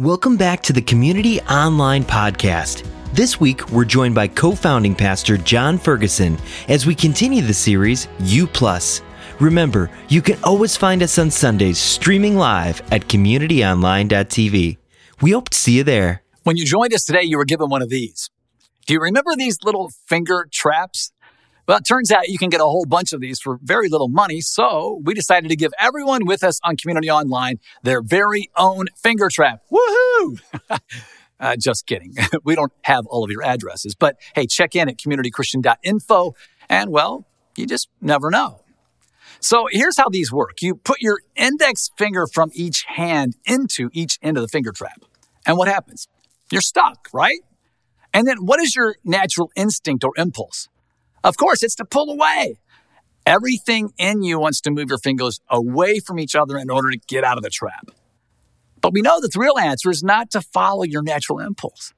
Welcome back to the Community Online Podcast. This week, we're joined by co founding pastor Jon Ferguson as we continue the series U. Plus. Remember, you can always find us on Sundays streaming live at communityonline.tv. We hope to see you there. When you joined us today, you were given one of these. Do you remember these little finger traps? Well, it turns out you can get a whole bunch of these for very little money. So we decided to give everyone with us on Community Online their very own finger trap. Woohoo! uh, just kidding. we don't have all of your addresses, but hey, check in at communitychristian.info and well, you just never know. So here's how these work. You put your index finger from each hand into each end of the finger trap. And what happens? You're stuck, right? And then what is your natural instinct or impulse? Of course, it's to pull away. Everything in you wants to move your fingers away from each other in order to get out of the trap. But we know that the real answer is not to follow your natural impulse.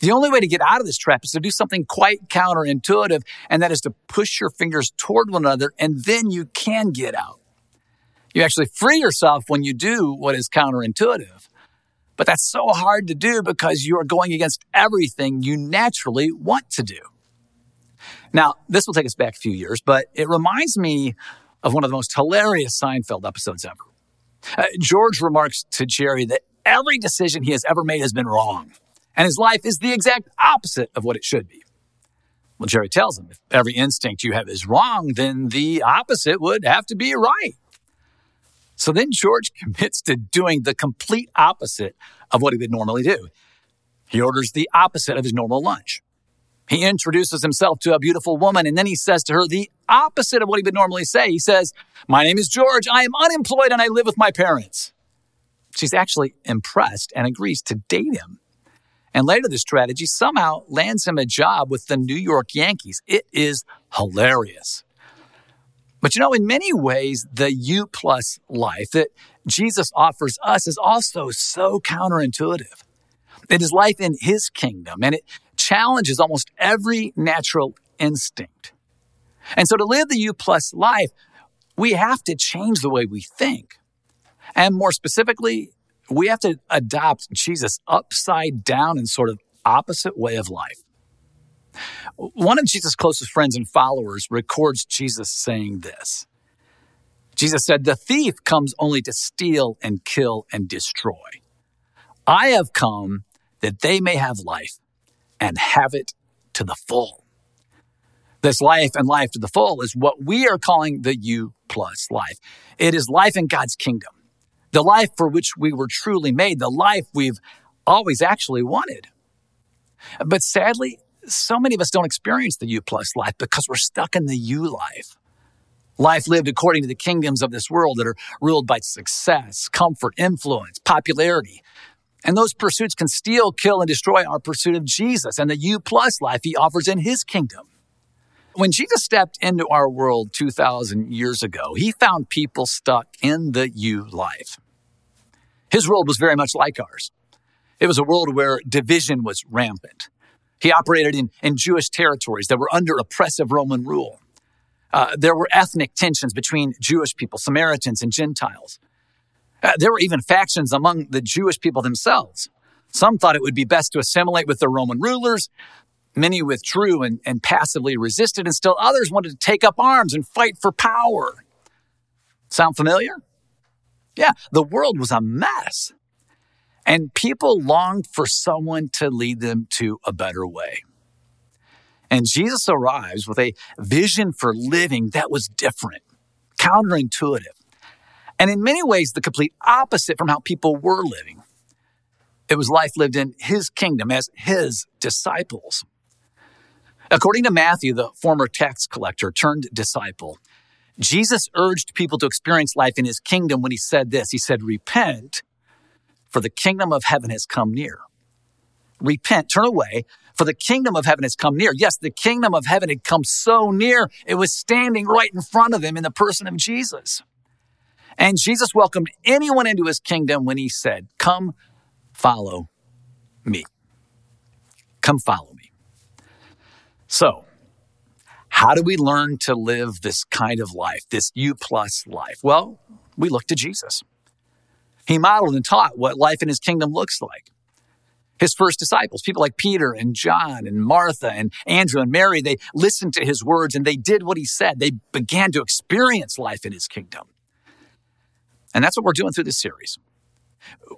The only way to get out of this trap is to do something quite counterintuitive, and that is to push your fingers toward one another, and then you can get out. You actually free yourself when you do what is counterintuitive. But that's so hard to do because you are going against everything you naturally want to do. Now, this will take us back a few years, but it reminds me of one of the most hilarious Seinfeld episodes ever. Uh, George remarks to Jerry that every decision he has ever made has been wrong, and his life is the exact opposite of what it should be. Well, Jerry tells him if every instinct you have is wrong, then the opposite would have to be right. So then George commits to doing the complete opposite of what he would normally do. He orders the opposite of his normal lunch. He introduces himself to a beautiful woman and then he says to her the opposite of what he would normally say. He says, My name is George. I am unemployed and I live with my parents. She's actually impressed and agrees to date him. And later, the strategy somehow lands him a job with the New York Yankees. It is hilarious. But you know, in many ways, the U plus life that Jesus offers us is also so counterintuitive. It is life in his kingdom and it challenges almost every natural instinct. And so to live the U plus life, we have to change the way we think. And more specifically, we have to adopt Jesus' upside down and sort of opposite way of life. One of Jesus' closest friends and followers records Jesus saying this Jesus said, The thief comes only to steal and kill and destroy. I have come that they may have life and have it to the full. This life and life to the full is what we are calling the U plus life. It is life in God's kingdom, the life for which we were truly made, the life we've always actually wanted. But sadly, so many of us don't experience the U plus life because we're stuck in the U life. Life lived according to the kingdoms of this world that are ruled by success, comfort, influence, popularity, and those pursuits can steal, kill, and destroy our pursuit of Jesus and the U plus life he offers in his kingdom. When Jesus stepped into our world 2,000 years ago, he found people stuck in the U life. His world was very much like ours. It was a world where division was rampant. He operated in, in Jewish territories that were under oppressive Roman rule. Uh, there were ethnic tensions between Jewish people, Samaritans, and Gentiles. Uh, there were even factions among the Jewish people themselves. Some thought it would be best to assimilate with the Roman rulers. Many withdrew and, and passively resisted, and still others wanted to take up arms and fight for power. Sound familiar? Yeah, the world was a mess. And people longed for someone to lead them to a better way. And Jesus arrives with a vision for living that was different, counterintuitive, and in many ways, the complete opposite from how people were living. It was life lived in his kingdom as his disciples. According to Matthew, the former tax collector turned disciple, Jesus urged people to experience life in his kingdom when he said this. He said, Repent, for the kingdom of heaven has come near. Repent, turn away, for the kingdom of heaven has come near. Yes, the kingdom of heaven had come so near, it was standing right in front of him in the person of Jesus. And Jesus welcomed anyone into his kingdom when he said, Come follow me. Come follow me. So, how do we learn to live this kind of life, this U plus life? Well, we look to Jesus. He modeled and taught what life in his kingdom looks like. His first disciples, people like Peter and John and Martha and Andrew and Mary, they listened to his words and they did what he said. They began to experience life in his kingdom. And that's what we're doing through this series.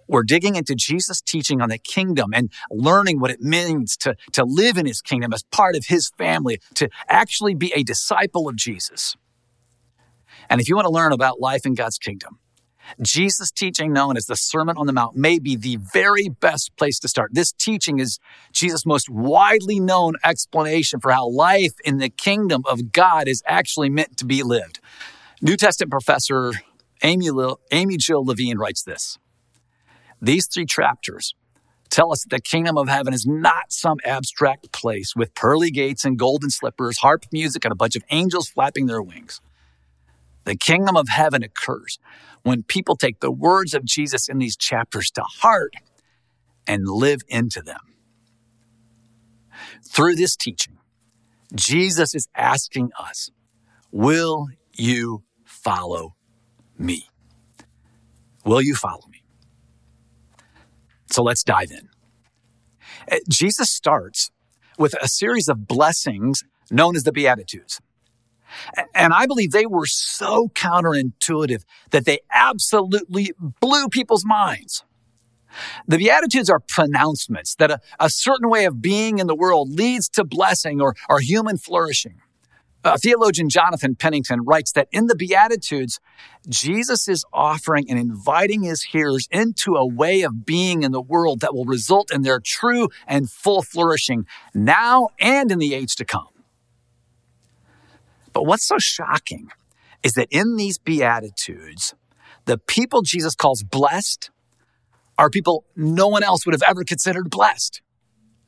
We're digging into Jesus' teaching on the kingdom and learning what it means to, to live in his kingdom as part of his family, to actually be a disciple of Jesus. And if you want to learn about life in God's kingdom, Jesus' teaching, known as the Sermon on the Mount, may be the very best place to start. This teaching is Jesus' most widely known explanation for how life in the kingdom of God is actually meant to be lived. New Testament professor Amy, Amy Jill Levine writes this These three chapters tell us that the kingdom of heaven is not some abstract place with pearly gates and golden slippers, harp music, and a bunch of angels flapping their wings. The kingdom of heaven occurs when people take the words of Jesus in these chapters to heart and live into them. Through this teaching, Jesus is asking us, Will you follow me? Will you follow me? So let's dive in. Uh, Jesus starts with a series of blessings known as the Beatitudes. And I believe they were so counterintuitive that they absolutely blew people's minds. The Beatitudes are pronouncements that a, a, certain way of being in the world leads to blessing or, or human flourishing. Uh, theologian Jonathan Pennington writes that in the Beatitudes, Jesus is offering and inviting his hearers into a way of being in the world that will result in their true and full flourishing now and in the age to come. But what's so shocking is that in these Beatitudes, the people Jesus calls blessed are people no one else would have ever considered blessed.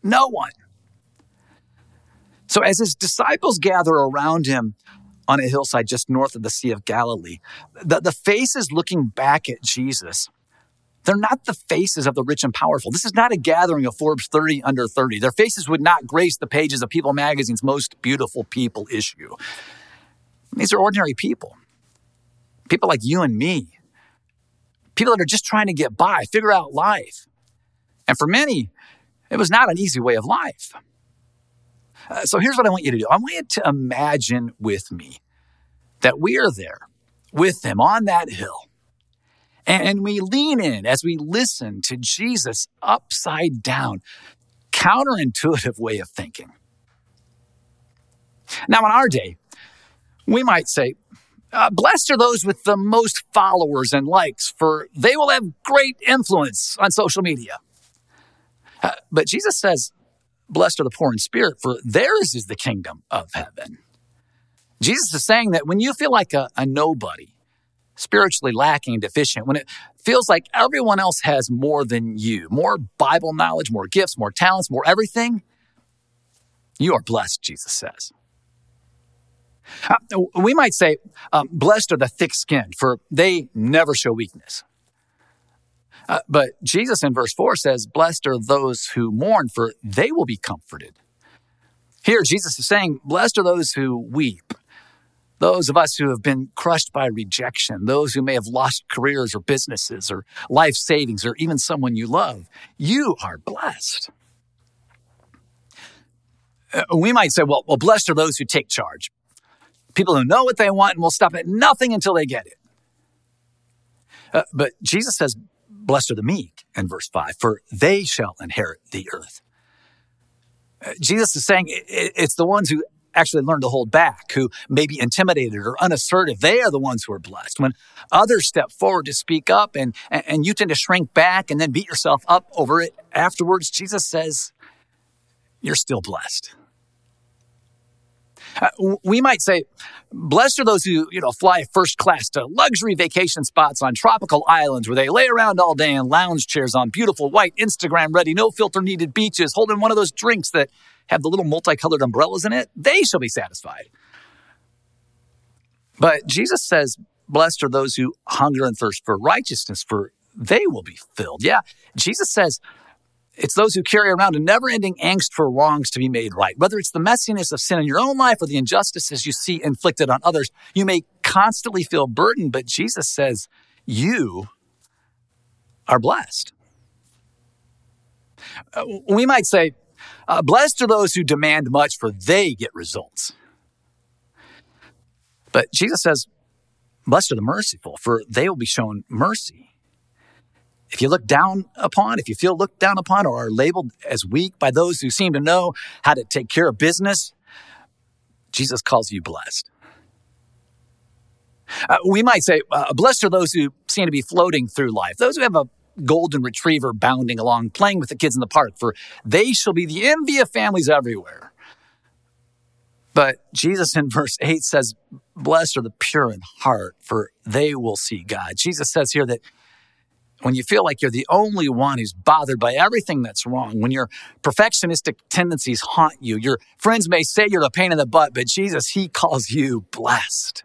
No one. So as his disciples gather around him on a hillside just north of the Sea of Galilee, the, the faces looking back at Jesus, they're not the faces of the rich and powerful. This is not a gathering of Forbes 30 under 30. Their faces would not grace the pages of People magazine's most beautiful people issue. These are ordinary people. People like you and me. People that are just trying to get by, figure out life. And for many, it was not an easy way of life. Uh, so here's what I want you to do I want you to imagine with me that we are there with them on that hill. And we lean in as we listen to Jesus' upside down, counterintuitive way of thinking. Now, in our day, we might say, uh, Blessed are those with the most followers and likes, for they will have great influence on social media. Uh, but Jesus says, Blessed are the poor in spirit, for theirs is the kingdom of heaven. Jesus is saying that when you feel like a, a nobody, spiritually lacking and deficient, when it feels like everyone else has more than you, more Bible knowledge, more gifts, more talents, more everything, you are blessed, Jesus says. Uh, we might say, um, blessed are the thick skinned, for they never show weakness. Uh, but Jesus in verse 4 says, Blessed are those who mourn, for they will be comforted. Here, Jesus is saying, Blessed are those who weep, those of us who have been crushed by rejection, those who may have lost careers or businesses or life savings or even someone you love. You are blessed. Uh, we might say, well, well, blessed are those who take charge people who know what they want and will stop at nothing until they get it. Uh, but Jesus says, Blessed are the meek in verse 5, for they shall inherit the earth. Uh, Jesus is saying it's the ones who actually learn to hold back, who may be intimidated or unassertive. They are the ones who are blessed. When others step forward to speak up and, and you tend to shrink back and then beat yourself up over it afterwards, Jesus says, You're still blessed. Uh, we might say, blessed are those who, you know, fly first class to luxury vacation spots on tropical islands where they lay around all day in lounge chairs on beautiful white Instagram ready, no filter needed beaches, holding one of those drinks that have the little multicolored umbrellas in it. They shall be satisfied. But Jesus says, blessed are those who hunger and thirst for righteousness, for they will be filled. Yeah, Jesus says, it's those who carry around a never ending angst for wrongs to be made right. Whether it's the messiness of sin in your own life or the injustices you see inflicted on others, you may constantly feel burdened, but Jesus says, You are blessed. Uh, we might say, uh, blessed are those who demand much, for they get results. But Jesus says, blessed are the merciful, for they will be shown mercy. If you look down upon, if you feel looked down upon or are labeled as weak by those who seem to know how to take care of business, Jesus calls you blessed. Uh, we might say, uh, blessed are those who seem to be floating through life, those who have a golden retriever bounding along, playing with the kids in the park, for they shall be the envy of families everywhere. But Jesus in verse 8 says, Blessed are the pure in heart, for they will see God. Jesus says here that when you feel like you're the only one who's bothered by everything that's wrong, when your perfectionistic tendencies haunt you, your friends may say you're the pain in the butt, but Jesus, He calls you blessed.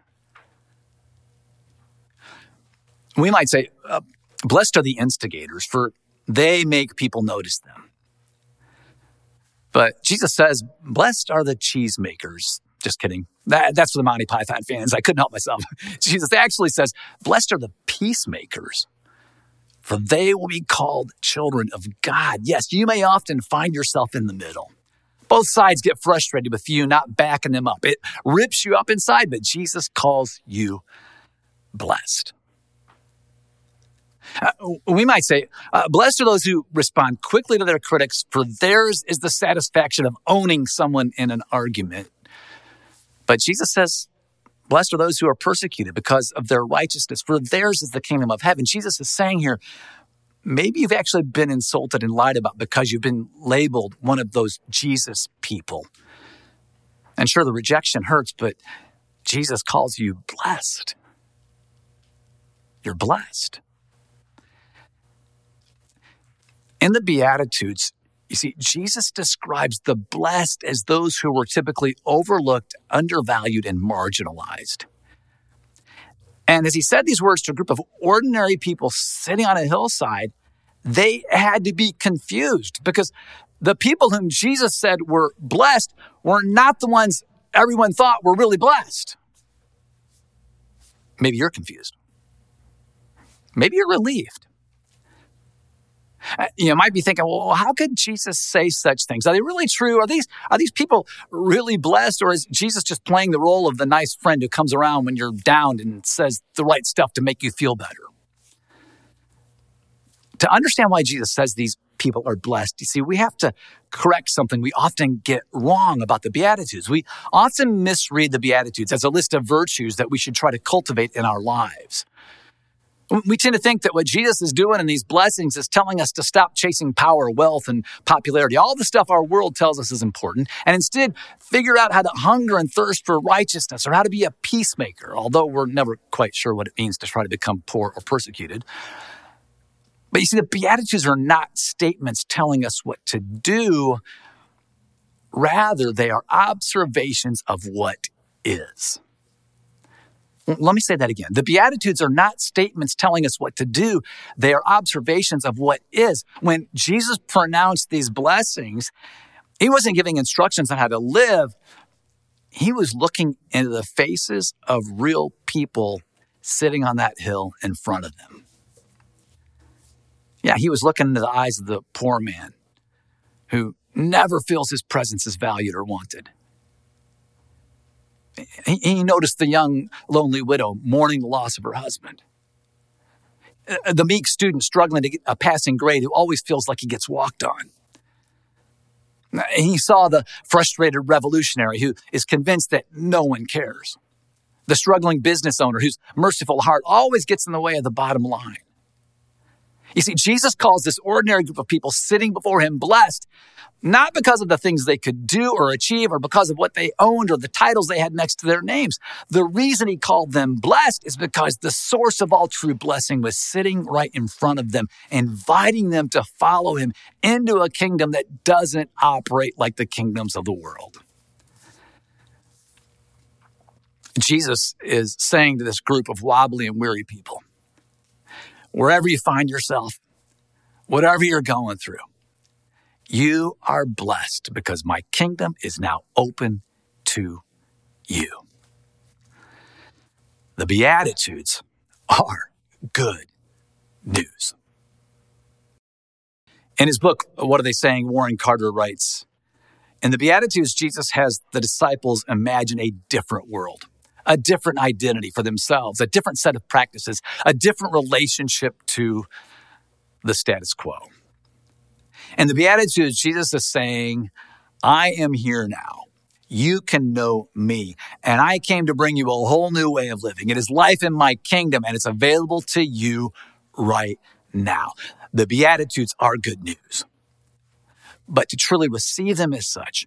We might say, uh, Blessed are the instigators, for they make people notice them. But Jesus says, Blessed are the cheesemakers. Just kidding. That, that's for the Monty Python fans. I couldn't help myself. Jesus actually says, Blessed are the peacemakers, for they will be called children of God. Yes, you may often find yourself in the middle. Both sides get frustrated with you not backing them up. It rips you up inside, but Jesus calls you blessed. Uh, we might say, uh, blessed are those who respond quickly to their critics, for theirs is the satisfaction of owning someone in an argument. But Jesus says, blessed are those who are persecuted because of their righteousness, for theirs is the kingdom of heaven. Jesus is saying here, maybe you've actually been insulted and lied about because you've been labeled one of those Jesus people. And sure, the rejection hurts, but Jesus calls you blessed. You're blessed. In the Beatitudes, you see, Jesus describes the blessed as those who were typically overlooked, undervalued, and marginalized. And as he said these words to a group of ordinary people sitting on a hillside, they had to be confused because the people whom Jesus said were blessed were not the ones everyone thought were really blessed. Maybe you're confused. Maybe you're relieved. Uh, you might be thinking, well, how could Jesus say such things? Are they really true? Are these are these people really blessed, or is Jesus just playing the role of the nice friend who comes around when you're down and says the right stuff to make you feel better? To understand why Jesus says these people are blessed, you see, we have to correct something we often get wrong about the Beatitudes. We often misread the Beatitudes as a list of virtues that we should try to cultivate in our lives. We tend to think that what Jesus is doing in these blessings is telling us to stop chasing power, wealth, and popularity, all the stuff our world tells us is important, and instead figure out how to hunger and thirst for righteousness or how to be a peacemaker, although we're never quite sure what it means to try to become poor or persecuted. But you see, the Beatitudes are not statements telling us what to do, rather, they are observations of what is. Mm, let me say that again. The Beatitudes are not statements telling us what to do. They are observations of what is. When Jesus pronounced these blessings, he wasn't giving instructions on how to live. He was looking into the faces of real people sitting on that hill in front of them. Yeah, he was looking into the eyes of the poor man who never feels his presence is valued or wanted. He, noticed the young, lonely widow mourning the loss of her husband. Uh, the meek student struggling to get a passing grade who always feels like he gets walked on. He saw the frustrated revolutionary who is convinced that no one cares. The struggling business owner whose merciful heart always gets in the way of the bottom line. You see, Jesus calls this ordinary group of people sitting before him blessed, not because of the things they could do or achieve or because of what they owned or the titles they had next to their names. The reason he called them blessed is because the source of all true blessing was sitting right in front of them, inviting them to follow him into a kingdom that doesn't operate like the kingdoms of the world. Jesus is saying to this group of wobbly and weary people, wherever you find yourself, whatever you're going through, you are blessed because my kingdom is now open to you. The Beatitudes are good news. In his book, What Are They Saying? Warren Carter writes In the Beatitudes, Jesus has the disciples imagine a different world, a different identity for themselves, a different set of practices, a different relationship to the status quo. And the Beatitudes, Jesus is saying, I am here now. You can know me. And I came to bring you a whole new way of living. It is life in my kingdom, and it's available to you right now. The Beatitudes are good news. But to truly receive them as such,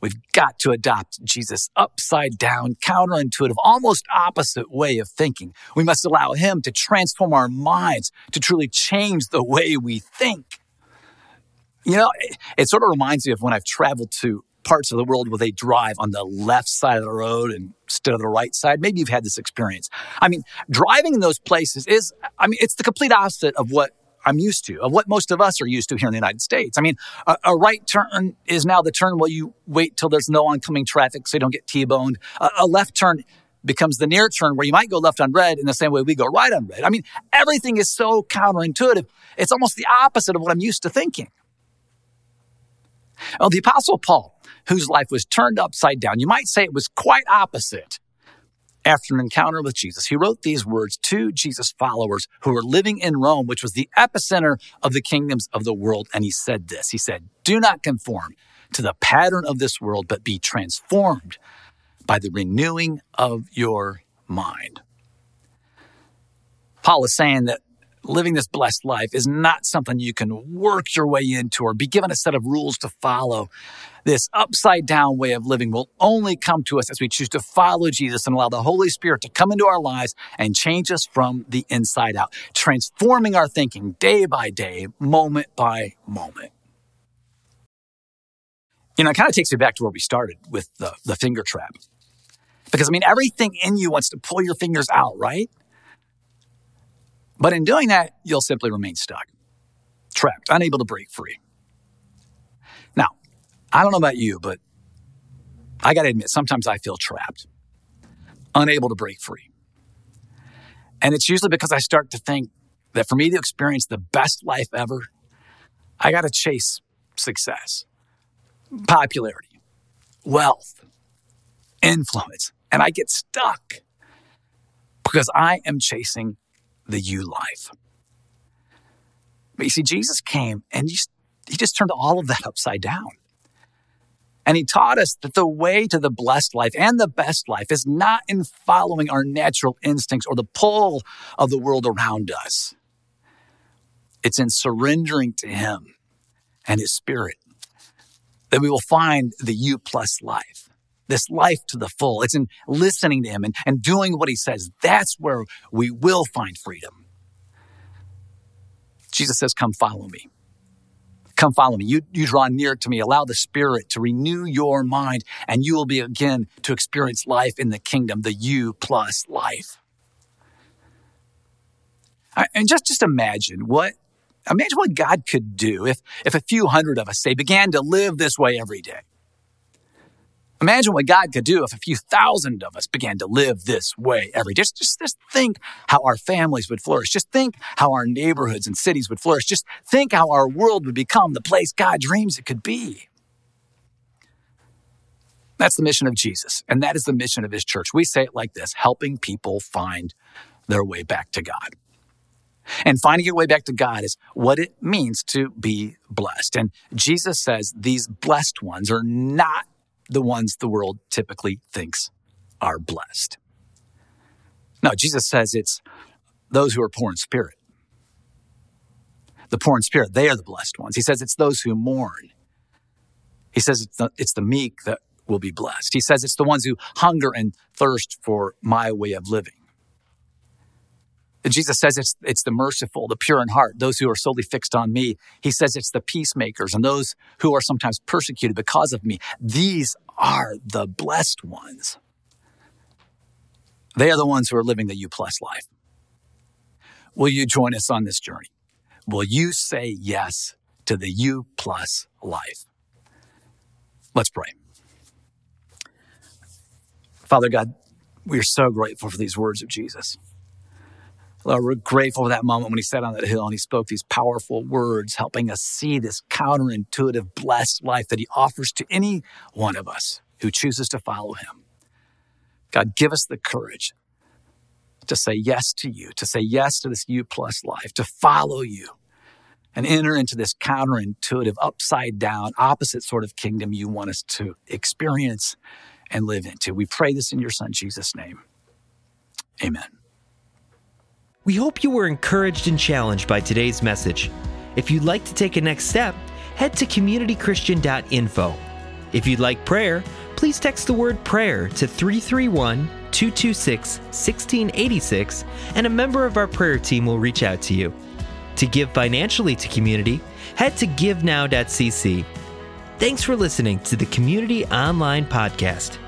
we've got to adopt Jesus' upside down, counterintuitive, almost opposite way of thinking. We must allow Him to transform our minds to truly change the way we think. You know, it, it sort of reminds me of when I've traveled to parts of the world where they drive on the left side of the road instead of the right side. Maybe you've had this experience. I mean, driving in those places is, I mean, it's the complete opposite of what I'm used to, of what most of us are used to here in the United States. I mean, a, a right turn is now the turn where you wait till there's no oncoming traffic so you don't get T-boned. A, a left turn becomes the near turn where you might go left on red in the same way we go right on red. I mean, everything is so counterintuitive. It's almost the opposite of what I'm used to thinking. Well, the Apostle Paul, whose life was turned upside down, you might say it was quite opposite. After an encounter with Jesus, he wrote these words to Jesus' followers who were living in Rome, which was the epicenter of the kingdoms of the world. And he said this He said, Do not conform to the pattern of this world, but be transformed by the renewing of your mind. Paul is saying that living this blessed life is not something you can work your way into or be given a set of rules to follow. This upside down way of living will only come to us as we choose to follow Jesus and allow the Holy Spirit to come into our lives and change us from the inside out, transforming our thinking day by day, moment by moment. You know, it kind of takes me back to where we started with the, the finger trap. Because I mean, everything in you wants to pull your fingers out, right? But in doing that, you'll simply remain stuck, trapped, unable to break free. Now, I don't know about you, but I got to admit, sometimes I feel trapped, unable to break free. And it's usually because I start to think that for me to experience the best life ever, I got to chase success, popularity, wealth, influence. And I get stuck because I am chasing the you life. But you see, Jesus came and he, just turned all of that upside down. And he taught us that the way to the blessed life and the best life is not in following our natural instincts or the pull of the world around us. It's in surrendering to him and his spirit that we will find the you plus life this life to the full. It's in listening to him and, and doing what he says. That's where we will find freedom. Jesus says, Come follow me. Come follow me. You, you draw near to me. Allow the Spirit to renew your mind, and you will be again to experience life in the kingdom, the you plus life. And just, just imagine what imagine what God could do if, if a few hundred of us, say, began to live this way every day. Imagine what God could do if a few thousand of us began to live this way every day. Just, just, just think how our families would flourish. Just think how our neighborhoods and cities would flourish. Just think how our world would become the place God dreams it could be. That's the mission of Jesus, and that is the mission of his church. We say it like this helping people find their way back to God. And finding your way back to God is what it means to be blessed. And Jesus says these blessed ones are not the ones the world typically thinks are blessed. No, Jesus says it's those who are poor in spirit. The poor in spirit, they are the blessed ones. He says it's those who mourn. He says it's the, it's the meek that will be blessed. He says it's the ones who hunger and thirst for my way of living. Jesus says it's, it's the merciful, the pure in heart, those who are solely fixed on me. He says it's the peacemakers and those who are sometimes persecuted because of me. These are the blessed ones. They are the ones who are living the U plus life. Will you join us on this journey? Will you say yes to the U plus life? Let's pray. Father God, we are so grateful for these words of Jesus. We're grateful for that moment when he sat on that hill and he spoke these powerful words, helping us see this counterintuitive, blessed life that he offers to any one of us who chooses to follow him. God, give us the courage to say yes to you, to say yes to this you plus life, to follow you and enter into this counterintuitive, upside down, opposite sort of kingdom you want us to experience and live into. We pray this in your son, Jesus' name. Amen. We hope you were encouraged and challenged by today's message. If you'd like to take a next step, head to communitychristian.info. If you'd like prayer, please text the word prayer to 331 226 1686 and a member of our prayer team will reach out to you. To give financially to community, head to givenow.cc. Thanks for listening to the Community Online Podcast.